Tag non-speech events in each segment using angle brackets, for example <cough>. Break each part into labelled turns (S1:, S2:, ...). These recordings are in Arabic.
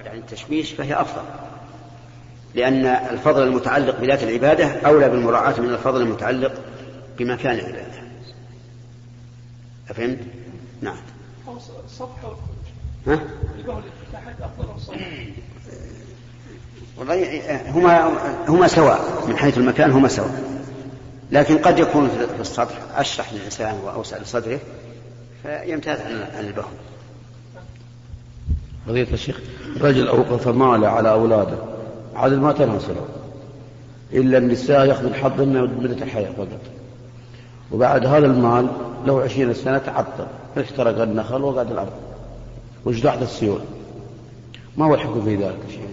S1: تبعد عن التشويش فهي أفضل لأن الفضل المتعلق بذات العبادة أولى بالمراعاة من الفضل المتعلق بمكان العبادة أفهمت؟ نعم صفحة ها؟ والله هما هما سواء من حيث المكان هما سواء لكن قد يكون في السطح أشرح للإنسان وأوسع لصدره فيمتاز عن البهم.
S2: فضيلة الشيخ رجل أوقف ماله على أولاده عاد ما تناسله إلا النساء يأخذ الحظ من مدة الحياة فقط. وبعد هذا المال له عشرين سنة تعطل احترق النخل وقعد الأرض. واجتاحت السيول؟ ما هو الحكم في ذلك شيء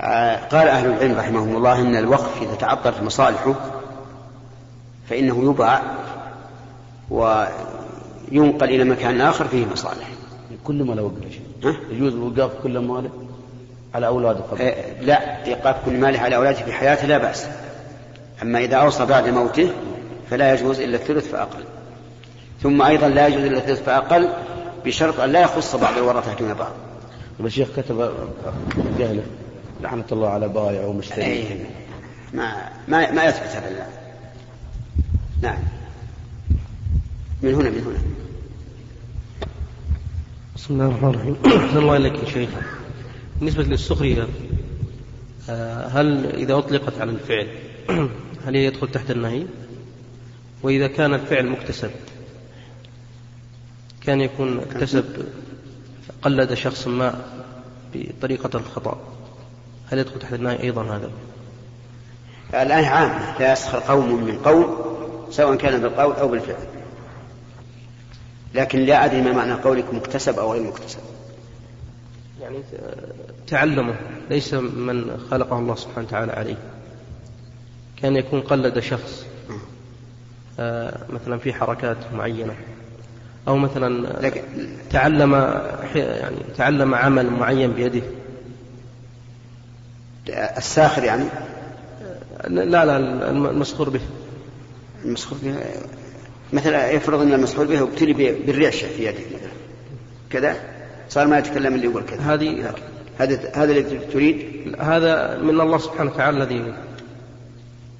S1: آه قال أهل العلم رحمهم الله إن الوقف إذا تعطلت مصالحه فإنه يباع وينقل إلى مكان آخر فيه مصالح.
S2: كل ما له وقف يجوز الوقاف كل ماله على أولاده فقط.
S1: آه لا إيقاف كل ماله على أولاده في حياته لا بأس. أما إذا أوصى بعد موته فلا يجوز إلا الثلث فأقل. ثم أيضا لا يجوز إلا الثلث فأقل بشرط أن لا يخص بعض الورثة دون بعض.
S2: الشيخ كتب جهله لعنة الله على بائع ومشتري
S1: أيه. ما ما ما يثبت هذا. نعم. من هنا من هنا.
S3: بسم الله الرحمن الرحيم. أحسن الله إليك يا شيخ. بالنسبة للسخرية آه، هل إذا أطلقت على الفعل <clears throat> هل هي يدخل تحت النهي؟ وإذا كان الفعل مكتسب كان يكون اكتسب قلد شخص ما بطريقة الخطأ هل يدخل تحت النهي أيضا هذا؟
S1: الآية عامة لا يسخر قوم من قوم سواء كان بالقول أو بالفعل. لكن لا أدري ما معنى قولك مكتسب أو غير مكتسب.
S3: يعني تعلمه ليس من خلقه الله سبحانه وتعالى عليه. كان يكون قلد شخص آه، مثلا في حركات معينة أو مثلا لكن تعلم يعني تعلم عمل معين بيده.
S1: الساخر يعني؟
S3: لا لا المسخور به.
S1: المسخور به مثلا يفرض إن المسخور به ابتلي بالريشة في يده مثلا. كذا؟ صار ما يتكلم اللي يقول كذا.
S3: هذه
S1: هذا هذا اللي تريد؟
S3: هذا من الله سبحانه وتعالى الذي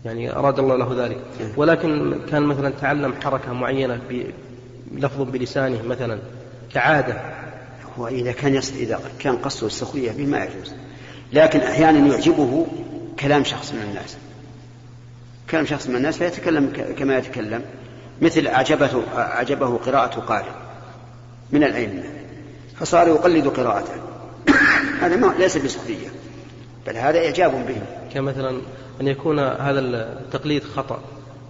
S3: يعني أراد الله له ذلك. إيه. ولكن كان مثلا تعلم حركة معينة بلفظ بلسانه مثلا كعاده
S1: هو إذا كان يصل إذا كان قصده السخريه به ما يجوز. لكن أحيانا يعجبه كلام شخص من الناس. كلام شخص من الناس فيتكلم كما يتكلم. مثل أعجبته أعجبه قراءة قارئ من الأئمة فصار يقلد قراءته. <coughs> هذا ما ليس بسخرية بل هذا إعجاب به
S3: كمثلا أن يكون هذا التقليد خطأ.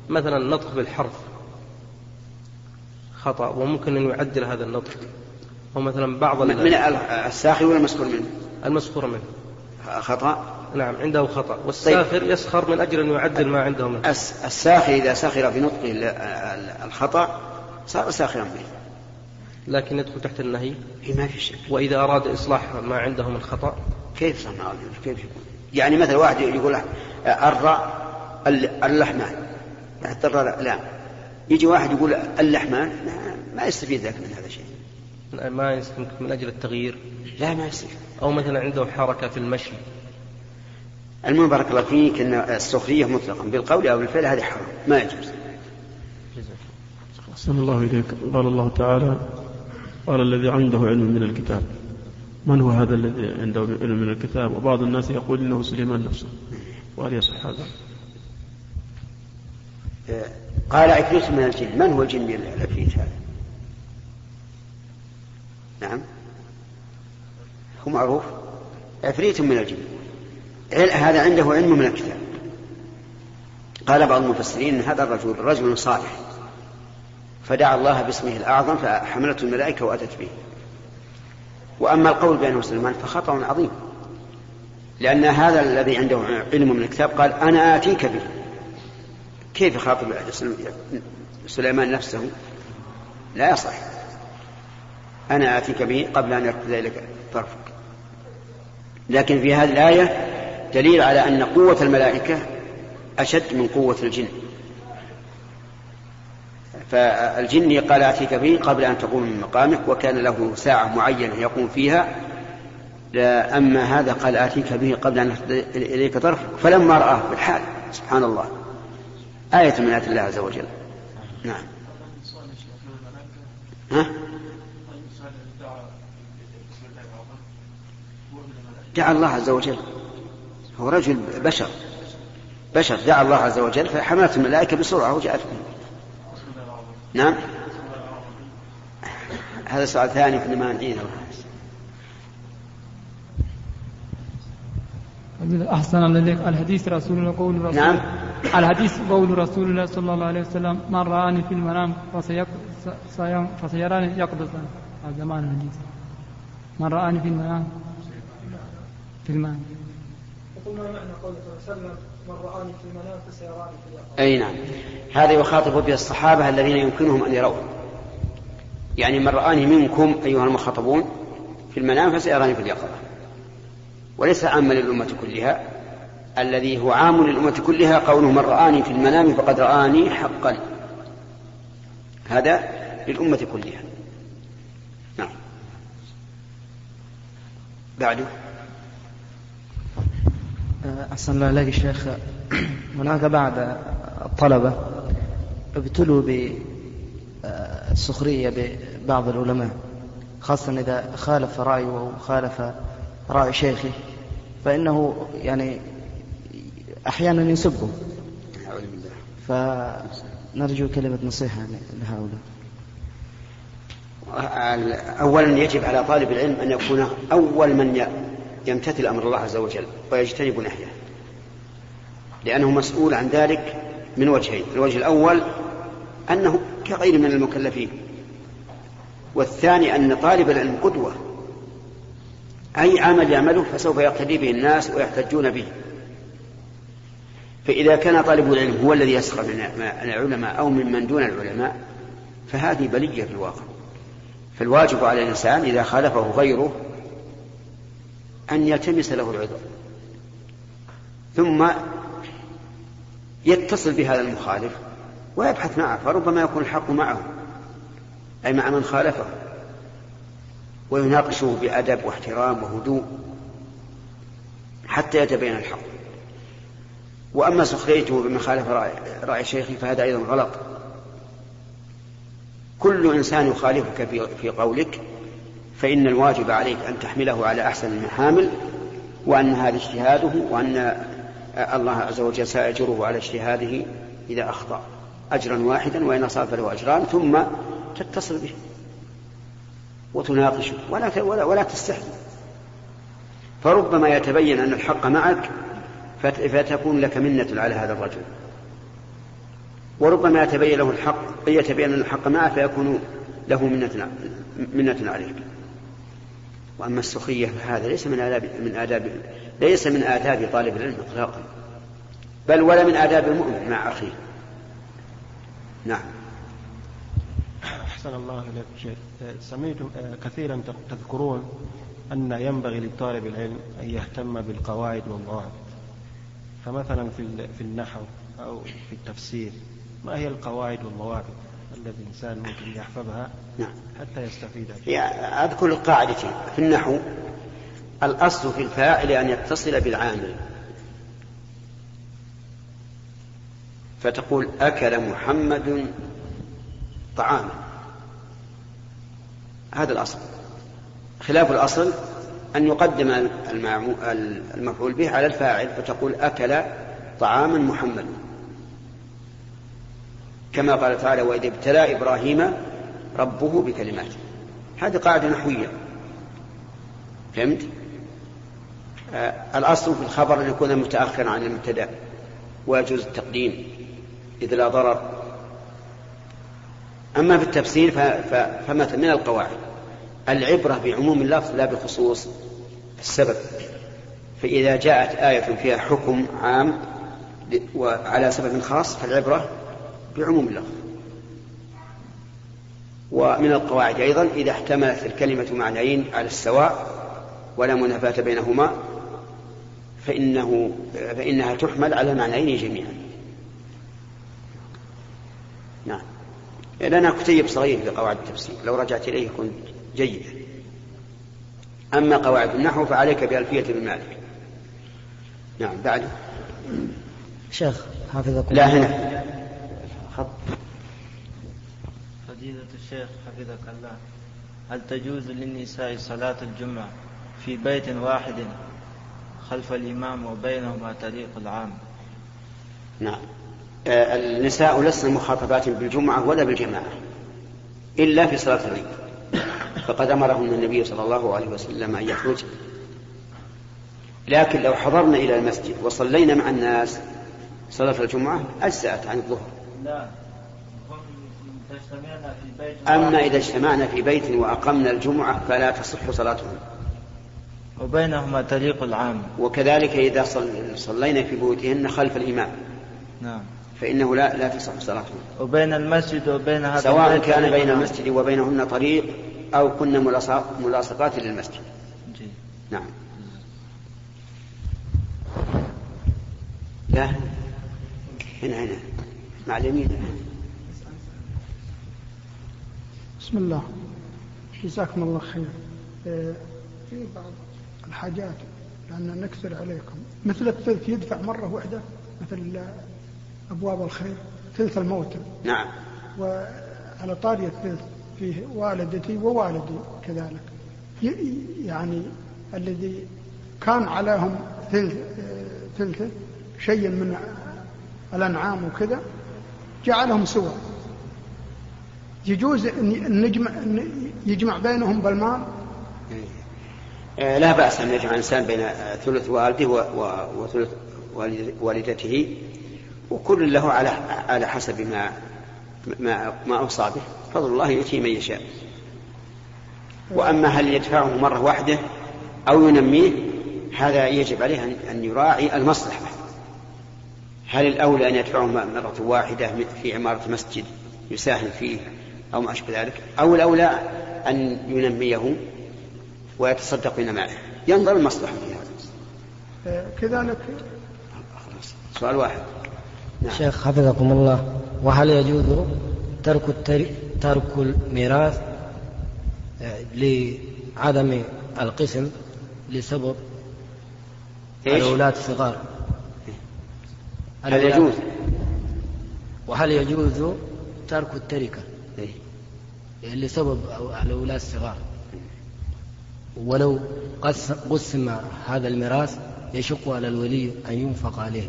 S3: مثلا نطق بالحرف خطأ وممكن أن يعدل هذا النطق. أو مثلا بعض
S1: من الساخر ولا المسخور منه؟
S3: المسخور منه.
S1: خطأ.
S3: نعم عنده خطأ. والساخر طيب. يسخر من أجل أن يعدل ما عنده منه.
S1: الساخر إذا سخر بنطقه الخطأ صار ساخرا به.
S3: لكن يدخل تحت النهي.
S1: ما في شك.
S3: وإذا أراد إصلاح ما عنده من خطأ.
S1: كيف صنع كيف يكون؟ يعني مثلا واحد يقول الراء اللحمان تحت الراء لا. يجي واحد يقول اللحمان ما يستفيد ذاك من هذا الشيء
S3: ما يستمكن من أجل التغيير.
S1: لا ما يستفيد.
S3: أو مثلا عنده حركة في المشي.
S1: المهم بارك الله فيك إن السخرية مطلقا بالقول أو بالفعل هذه حرام ما يجوز.
S4: أحسن الله إليك. قال الله تعالى قال الذي عنده علم من الكتاب. من هو هذا الذي عنده علم من الكتاب؟ وبعض الناس يقول إنه سليمان نفسه. وهل يصح هذا؟
S1: قال عفريت من الجن. من هو الجن العفريت هذا؟ نعم. هو معروف؟ عفريت من الجن. هذا عنده علم من الكتاب. قال بعض المفسرين إن هذا الرجل رجل صالح. فدعا الله باسمه الأعظم فحملته الملائكة وأتت به. وأما القول بأنه سليمان فخطأ عظيم. لأن هذا الذي عنده علم من الكتاب قال أنا آتيك به. كيف يخاطب سليمان نفسه؟ لا يصح. أنا آتيك به قبل أن يركض إليك طرفك. لكن في هذه الآية دليل على أن قوة الملائكة أشد من قوة الجن. فالجن قال أتيك به قبل أن تقوم من مقامك وكان له ساعة معينة يقوم فيها. أما هذا قال آتيك به قبل أن إليك طرفك. فلما رآه بالحال سبحان الله. آية من آيات الله عز وجل. نعم. ها؟ دعا الله عز وجل. هو رجل بشر. بشر دعا الله عز وجل فحملته الملائكة بسرعة وجاءت. نعم. هذا سؤال ثاني كنا ما ندري
S5: أحسن الله الحديث رسول الله قول رسول
S1: نعم.
S5: الحديث قول رسول الله صلى الله عليه وسلم من رآني في المنام فسيراني يقظة هذا زمان الحديث. من رآني في المنام في المنام.
S6: معنى قوله صلى الله عليه وسلم من رآني في المنام فسيراني في اليقظة.
S1: أي نعم. هذا يخاطب به الصحابة الذين يمكنهم أن يروه يعني من رآني منكم أيها المخاطبون في المنام فسيراني في اليقظة. وليس عاما للأمة كلها. الذي هو عام للأمة كلها قوله من رآني في المنام فقد رآني حقا. هذا للأمة كلها. نعم. بعده.
S7: أحسن الله إليك الشيخ هناك بعض الطلبة ابتلوا بالسخرية ببعض العلماء خاصة إذا خالف رأيه أو خالف رأي شيخه فإنه يعني أحيانا يسبه. فنرجو كلمة نصيحة لهؤلاء.
S1: أولا يجب على طالب العلم أن يكون أول من يمتثل أمر الله عز وجل ويجتنب نهيه. لأنه مسؤول عن ذلك من وجهين الوجه الأول أنه كغير من المكلفين والثاني أن طالب العلم قدوة أي عمل يعمله فسوف يقتدي به الناس ويحتجون به. فإذا كان طالب العلم هو الذي يسخر من العلماء أو ممن دون العلماء فهذه بلية في الواقع. فالواجب على الإنسان إذا خالفه غيره أن يلتمس له العذر. ثم يتصل بهذا المخالف ويبحث معه فربما يكون الحق معه أي مع من خالفه ويناقشه بأدب واحترام وهدوء حتى يتبين الحق. وأما سخريته بمن خالف رأي شيخي فهذا أيضا غلط. كل إنسان يخالفك في قولك فإن الواجب عليك أن تحمله على أحسن المحامل وأن هذا اجتهاده وأن الله عز وجل سيأجره على اجتهاده إذا أخطأ أجرا واحدا وإن أصاب فله أجران ثم تتصل به وتناقشه. ولا ولا, ولا تستحزن فربما يتبين أن الحق معك فتكون لك منة على هذا الرجل. وربما يتبين له الحق يتبين أن الحق معه فيكون له منة منة عليك. وأما السخرية فهذا ليس من آداب من آداب ليس من آداب طالب العلم إطلاقا. بل ولا من آداب المؤمن مع أخيه. نعم.
S8: أحسن الله إليك شيخ. سمعتم كثيرا تذكرون أن ينبغي لطالب العلم أن يهتم بالقواعد والضوابط فمثلا في في النحو أو في التفسير ما هي القواعد والضوابط التي الإنسان ممكن يحفظها
S1: نعم.
S8: حتى يستفيد.
S1: أذكر القاعدتين في النحو. الأصل في الفاعل أن يتصل بالعامل. فتقول أكل محمد طعاما. هذا الأصل. خلاف الأصل أن يقدم المفعول به على الفاعل فتقول أكل طعاما محمد. كما قال تعالى وإذ ابتلى إبراهيم ربه بكلمات. هذه قاعدة نحوية. فهمت؟ آه الأصل في الخبر أن يكون متأخرا عن المبتدأ. ويجوز التقديم إذ لا ضرر. أما في التفسير فمثل من القواعد. العبرة بعموم اللفظ لا بخصوص السبب. فإذا جاءت آية فيها حكم عام وعلى سبب خاص فالعبرة بعموم اللفظ. ومن القواعد أيضا إذا احتملت الكلمة معنيين على السواء ولا منافاة بينهما فإنه فإنها تحمل على المعنيين جميعا. نعم. لنا كتيب صغير لقواعد التفسير. لو رجعت إليه يكون جيدا أما قواعد النحو فعليك بألفية ابن مالك. نعم بعد.
S7: شيخ حفظكم
S1: لا هنا.
S9: فضيلة الشيخ حفظك الله هل تجوز للنساء صلاة الجمعة في بيت واحد خلف الإمام وبينهما طريق العام؟
S1: نعم. آه، النساء لسن مخاطبات بالجمعة ولا بالجماعة إلا في صلاة العيد. فقد أمرهن النبي صلى الله عليه وسلم أن يخرج. لكن لو حضرنا إلى المسجد وصلينا مع الناس صلاة الجمعة أجزأت عن الظهر.
S9: لا هم تجتمعنا في بيت
S1: أما إذا اجتمعنا في بيت وأقمنا الجمعة فلا تصح صلاتهم.
S9: وبينهما طريق العام.
S1: وكذلك إذا صل- صلينا في بيوتهن خلف الإمام.
S9: نعم.
S1: فإنه لا لا تصح صلاتهم.
S9: وبين المسجد وبين هذا
S1: سواء كان بين. المسجد وبينهن طريق أو كن ملاصق- ملاصقات للمسجد.
S9: جيد.
S1: نعم. لا. هنا هنا. مع اليمين.
S6: بسم الله. جزاكم الله خير. آه، في بعض الحاجات لأن نكثر عليكم. مثل الثلث يدفع مرة واحدة مثل آه، أبواب الخير ثلث الموتى
S1: نعم.
S6: وعلى طاري الثلث فيه والدتي ووالدي كذلك. يعني الذي كان عليهم ثلث آه، ثلثه شيء من الأنعام وكذا جعلهم سوا يجوز أن نجمع أن يجمع بينهم بالمال؟
S1: آه، لا بأس أن يجمع الإنسان بين آه، ثلث والده وثلث والد- والدته وكل له على على حسب ما ما ما أوصى به. فضل الله يؤتي من يشاء. وأما هل يدفعه مرة واحدة أو ينميه هذا يجب عليه أن يراعي المصلحة. هل الأولى أن يدفعه مرة واحدة في عمارة مسجد يساهم فيه أو ما أشبه ذلك أو الأولى أن ينميه ويتصدق بنمائه ينظر المصلحة في هذا
S6: كذلك
S1: خلاص سؤال واحد نعم.
S7: شيخ حفظكم الله وهل يجوز ترك. ترك الميراث آه، لعدم القسم لسبب؟ الأولاد الصغار
S1: هل يجوز
S7: وهل يجوز ترك التركة. لسبب أو- الأولاد الصغار ولو قس- قسم هذا الميراث يشق على الولي أن ينفق عليه.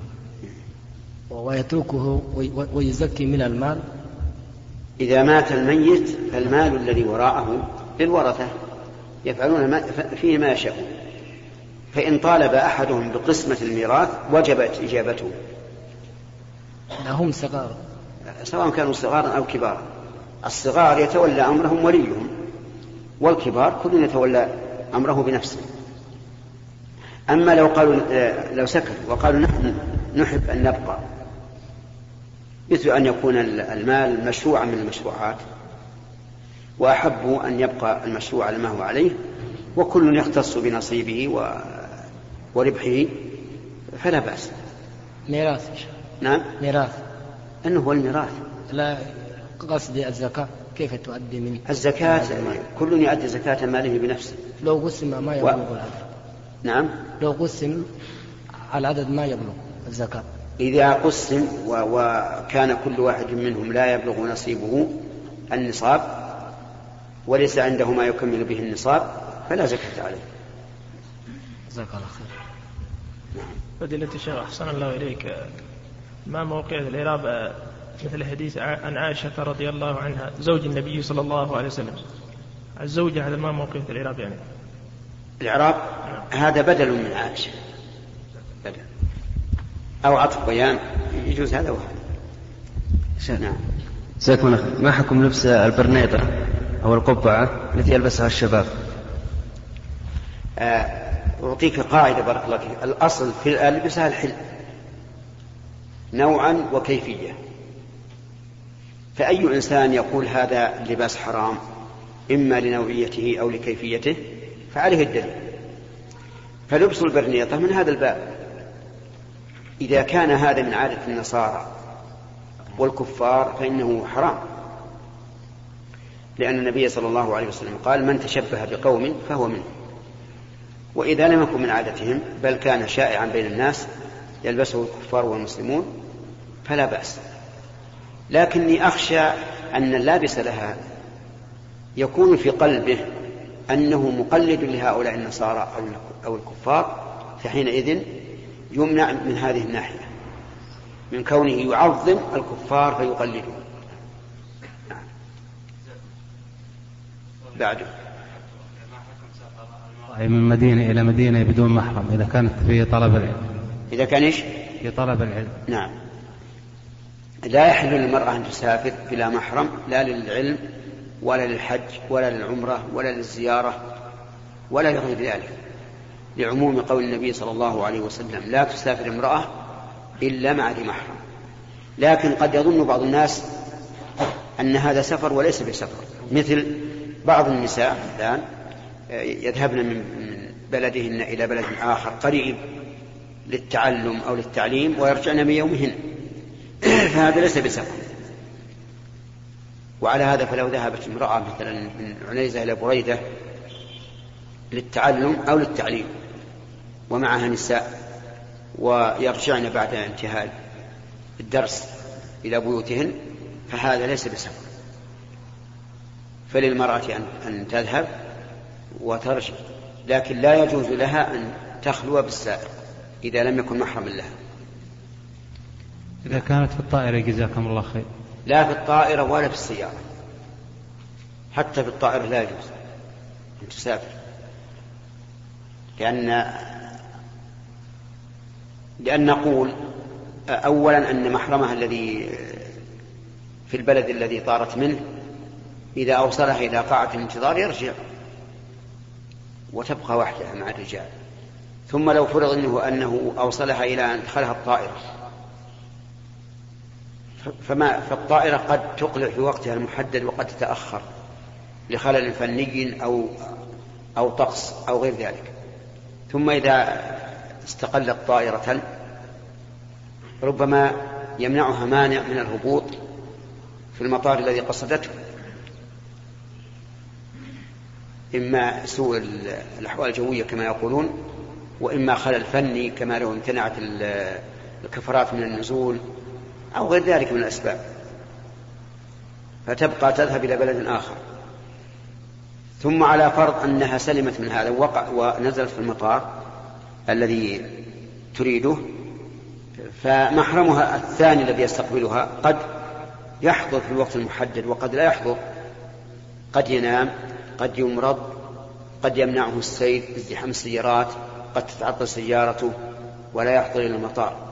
S7: ويتركه وي- ويزكي من المال.
S1: إذا مات الميت فالمال الذي وراءه للورثة. يفعلون فيه ما يشاءون فإن طالب أحدهم بقسمة الميراث وجبت إجابته.
S7: هم صغار.
S1: سواء كانوا صغارا أو كبارا. الصغار يتولى أمرهم وليهم والكبار كل يتولى أمره بنفسه. أما لو قالوا آه، لو سكتوا وقالوا نحن نحب أن نبقى مثل أن يكون المال مشروعا من المشروعات وأحبوا أن يبقى المشروع على ما هو عليه وكل يختص بنصيبه و... وربحه فلا بأس.
S7: ميراث.
S1: نعم؟
S7: ميراث.
S1: أنه هو الميراث.
S7: لا قصدي الزكاة كيف تؤدي من
S1: الزكاة؟ كل يؤدي زكاة ماله بنفسه.
S7: لو قسم ما يبلغ العدد.
S1: نعم.
S7: لو قسم على العدد ما يبلغ الزكاة.
S1: إذا قسم و... وكان كل واحد منهم لا يبلغ نصيبه النصاب وليس عنده ما يكمل به النصاب فلا زكاة عليه.
S7: جزاك الله خير.
S10: فضيلة الشيخ أحسن الله إليك. ما موقع الإعراب آه، مثل حديث عن عائشة رضي الله عنها زوج النبي صلى الله عليه وسلم. الزوجة هذا ما موقع الإعراب يعني؟
S1: الإعراب هذا بدل من عائشة. بدل. أو عطف بيان. يجوز هذا وهذا. نعم.
S11: جزاكم الله. ما حكم لبس البرنيطة أو القبعة التي يلبسها الشباب؟
S1: آه، أعطيك قاعدة بارك الله فيك. الأصل في الألبسة الحل نوعا وكيفية. فأي إنسان يقول هذا اللباس حرام إما لنوعيته أو لكيفيته فعليه الدليل. فلبس البرنيطة من هذا الباب. إذا كان هذا من عادة النصارى والكفار فإنه حرام. لأن النبي صلى الله عليه وسلم قال من تشبه بقوم فهو منه. وإذا لم يكن من عادتهم بل كان شائعا بين الناس يلبسه الكفار والمسلمون فلا بأس. لكني أخشى أن اللابس لها يكون في قلبه أنه مقلد لهؤلاء النصارى أو الكفار فحينئذ يمنع من هذه الناحية من كونه يعظم الكفار فيقلدهم. بعده.
S12: من مدينة إلى مدينة بدون محرم إذا كانت في طلب العلم.
S1: إذا كان إيش؟
S12: في طلب العلم.
S1: نعم. لا يحل للمرأة أن تسافر بلا محرم لا للعلم ولا للحج ولا للعمرة ولا للزيارة ولا لغير ذلك. لعموم قول النبي صلى الله عليه وسلم لا تسافر امرأة إلا مع ذي محرم. لكن قد يظن بعض الناس أن هذا سفر وليس بسفر مثل بعض النساء الآن يذهبن من بلدهن إلى بلد آخر قريب للتعلم أو للتعليم ويرجعن من يومهن. <clears throat> فهذا ليس بسفر وعلى هذا فلو ذهبت امرأة مثلا من عنيزة إلى بريدة للتعلم أو للتعليم ومعها نساء ويرجعن بعد انتهاء الدرس إلى بيوتهن فهذا ليس بسفر فللمرأة أن أن تذهب وترجع لكن لا يجوز لها أن تخلو بالسائر إذا لم يكن محرما لها.
S12: إذا كانت في الطائرة جزاكم الله خير.
S1: لا في الطائرة ولا في السيارة. حتى في الطائرة لا يجوز. أن تسافر لأن لأن نقول أولا أن محرمها الذي في البلد الذي طارت منه إذا أوصلها إلى قاعة الانتظار يرجع وتبقى وحدها مع الرجال. ثم لو فرض إنه أنه أوصلها إلى أن ادخلها الطائرة. فما فالطائرة قد تقلع في وقتها المحدد وقد تتأخر لخلل فني أو أو طقس أو غير ذلك. ثم إذا استقلت طائرة ربما يمنعها مانع من الهبوط في المطار الذي قصدته إما سوء الأحوال الجوية كما يقولون وإما خلل فني كما لو امتنعت الكفرات من النزول أو غير ذلك من الأسباب. فتبقى تذهب إلى بلد آخر. ثم على فرض أنها سلمت من هذا وقع ونزلت في المطار الذي تريده فمحرمها الثاني الذي يستقبلها. قد يحضر في الوقت المحدد وقد لا يحضر. قد ينام قد يمرض قد يمنعه السير ازدحام السيارات قد تتعطل سيارته ولا يحضر إلى المطار.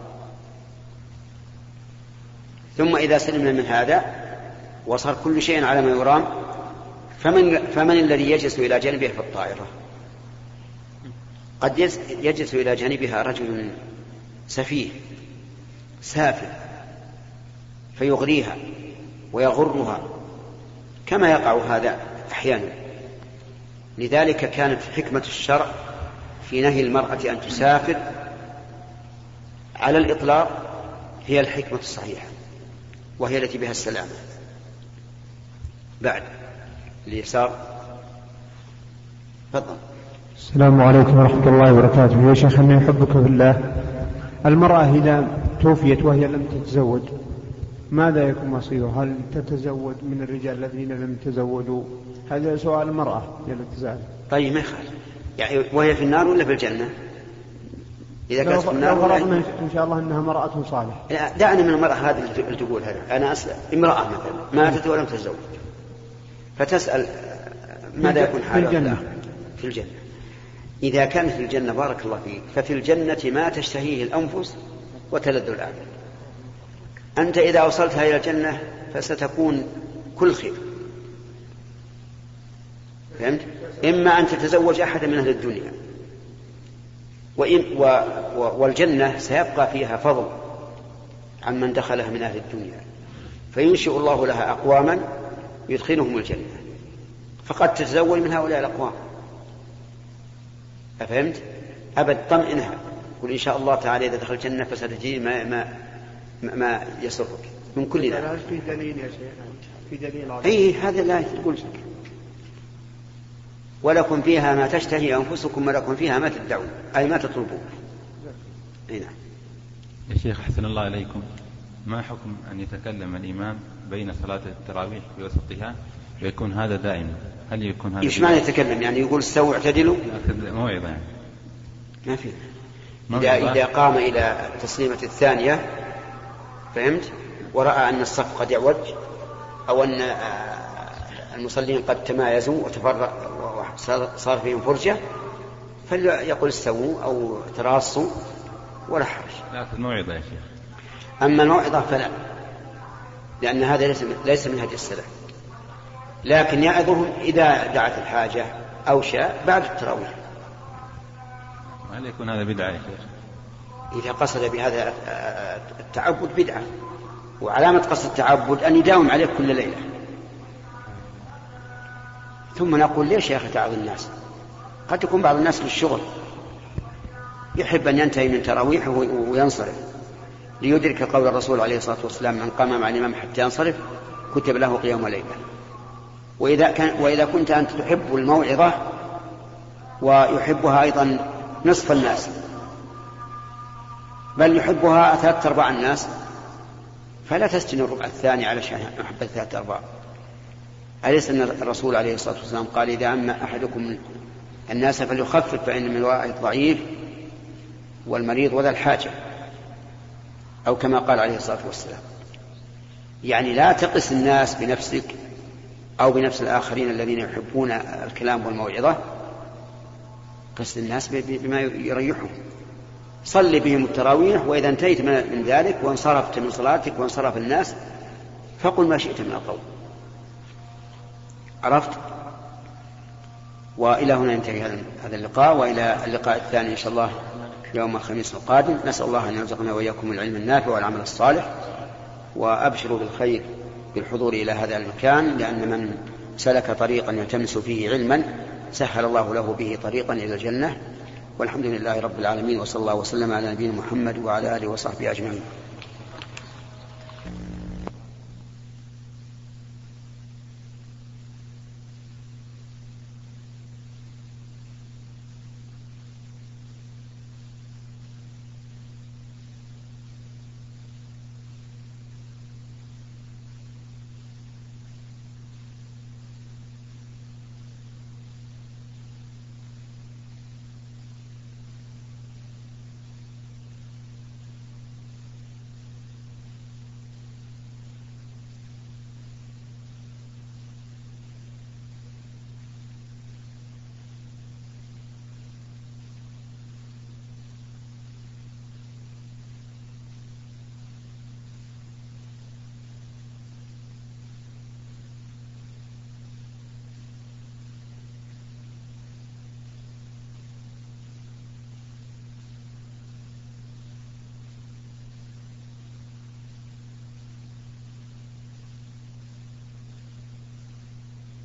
S1: ثم إذا سلمنا من هذا وصار كل شيء على ما يرام فمن, فمن الذي يجلس إلى جانبه؟ في الطائرة. قد يجلس إلى جانبها رجل سفيه سافل فيغريها ويغرها كما يقع هذا أحيانا. لذلك كانت حكمة الشرع في نهي المرأة أن تسافر على الإطلاق هي الحكمة الصحيحة. وهي التي بها السلامة بعد اليسار تفضل.
S13: السلام عليكم ورحمة الله وبركاته. يا شيخ أني أحبك في الله. المرأة إذا توفيت وهي لم تتزوج ماذا يكون مصيرها؟ هل تتزوج من الرجال الذين لم يتزوجوا؟ هذا سؤال المرأة جل تزال
S1: طيب ما يخالف. يعني وهي في النار ولا في الجنة؟
S13: إذا كانت في النار ولا إن شاء الله أنها امرأة صالحة.
S1: دعني من المرأة هذه اللي تقول هذا. أنا أسأل امرأة مثلا ماتت ولم تتزوج. فتسأل ماذا يكون حالها
S13: في الجنة.
S1: في الجنة. إذا كانت في الجنة بارك الله فيك ففي الجنة ما تشتهيه الأنفس وتلذ الأعين أنت إذا أوصلتها إلى الجنة فستكون كل خير. فهمت؟ إما أن تتزوج أحدا من أهل الدنيا. وإن و و والجنة سيبقى فيها فضل عن من دخلها من أهل الدنيا. فينشئ الله لها أقواما يدخلهم الجنة. فقد تتزوج من هؤلاء الأقوام. أفهمت؟ أبد طمئنها. قل إن شاء الله تعالى إذا دخل الجنة فستجد ما, ما, ما يسرك من كل ذلك
S13: في دليل يا شيخ في دليل
S1: أي هذا لا تقول ولكم فيها ما تشتهي أنفسكم ولكم فيها ما تدعون. أي ما تطلبون. أي نعم.
S14: يا شيخ أحسن الله إليكم. ما حكم أن يتكلم الإمام بين صلاة التراويح في وسطها ويكون هذا دائما هل يكون هذا
S1: إيش معنى يتكلم؟ يعني يقول استووا اعتدلوا؟
S14: موعظة يعني.
S1: ما في. إذا, إذا قام إلى التسليمة الثانية فهمت؟ ورأى أن الصف قد يعوج أو أن آه، المصلين قد تمايزوا وصار فيهم فرجة فليقول استووا أو تراصوا ولا حرج.
S14: يأخذ موعظة يا شيخ.
S1: أما الموعظة فلا لأن هذا ليس ليس من هدي السلف. لكن يعظهم إذا دعت الحاجة أو شاء بعد التراويح.
S14: هل يكون هذا بدعة يا شيخ؟
S1: إذا قصد بهذا التعبد بدعة وعلامة قصد التعبد أن يداوم عليه كل ليلة. ثم نقول ليش يا أخي تعظ الناس؟ قد يكون بعض الناس بالشغل يحب أن ينتهي من تراويحه وينصرف. ليدرك قول الرسول عليه الصلاة والسلام من قام مع الإمام حتى ينصرف كتب له قيام ليلة. وإذا, كان وإذا كنت أنت تحب الموعظة ويحبها أيضا نصف الناس. بل يحبها ثلاثة أرباع الناس. فلا تسجن الربع الثاني علشان محبة ثلاثة أرباع. أليس أن الرسول عليه الصلاة والسلام قال إذا أما أحدكم الناس فليخفف فإن من وراء الضعيف والمريض وذا الحاجة أو كما قال عليه الصلاة والسلام. يعني لا تقس الناس بنفسك أو بنفس الآخرين الذين يحبون الكلام والموعظة قس الناس بما يريحهم. صل بهم التراويح وإذا انتهيت من ذلك وانصرفت من صلاتك وانصرف الناس فقل ما شئت من القول. عرفت؟ وإلى هنا ينتهي هذا اللقاء وإلى اللقاء الثاني إن شاء الله يوم الخميس القادم. نسأل الله أن يرزقنا وإياكم العلم النافع والعمل الصالح وأبشروا بالخير بالحضور إلى هذا المكان لأن من سلك طريقا يلتمس فيه علما سهل الله له به طريقا إلى الجنة. والحمد لله رب العالمين وصلى الله وسلم على نبينا محمد وعلى آله وصحبه أجمعين.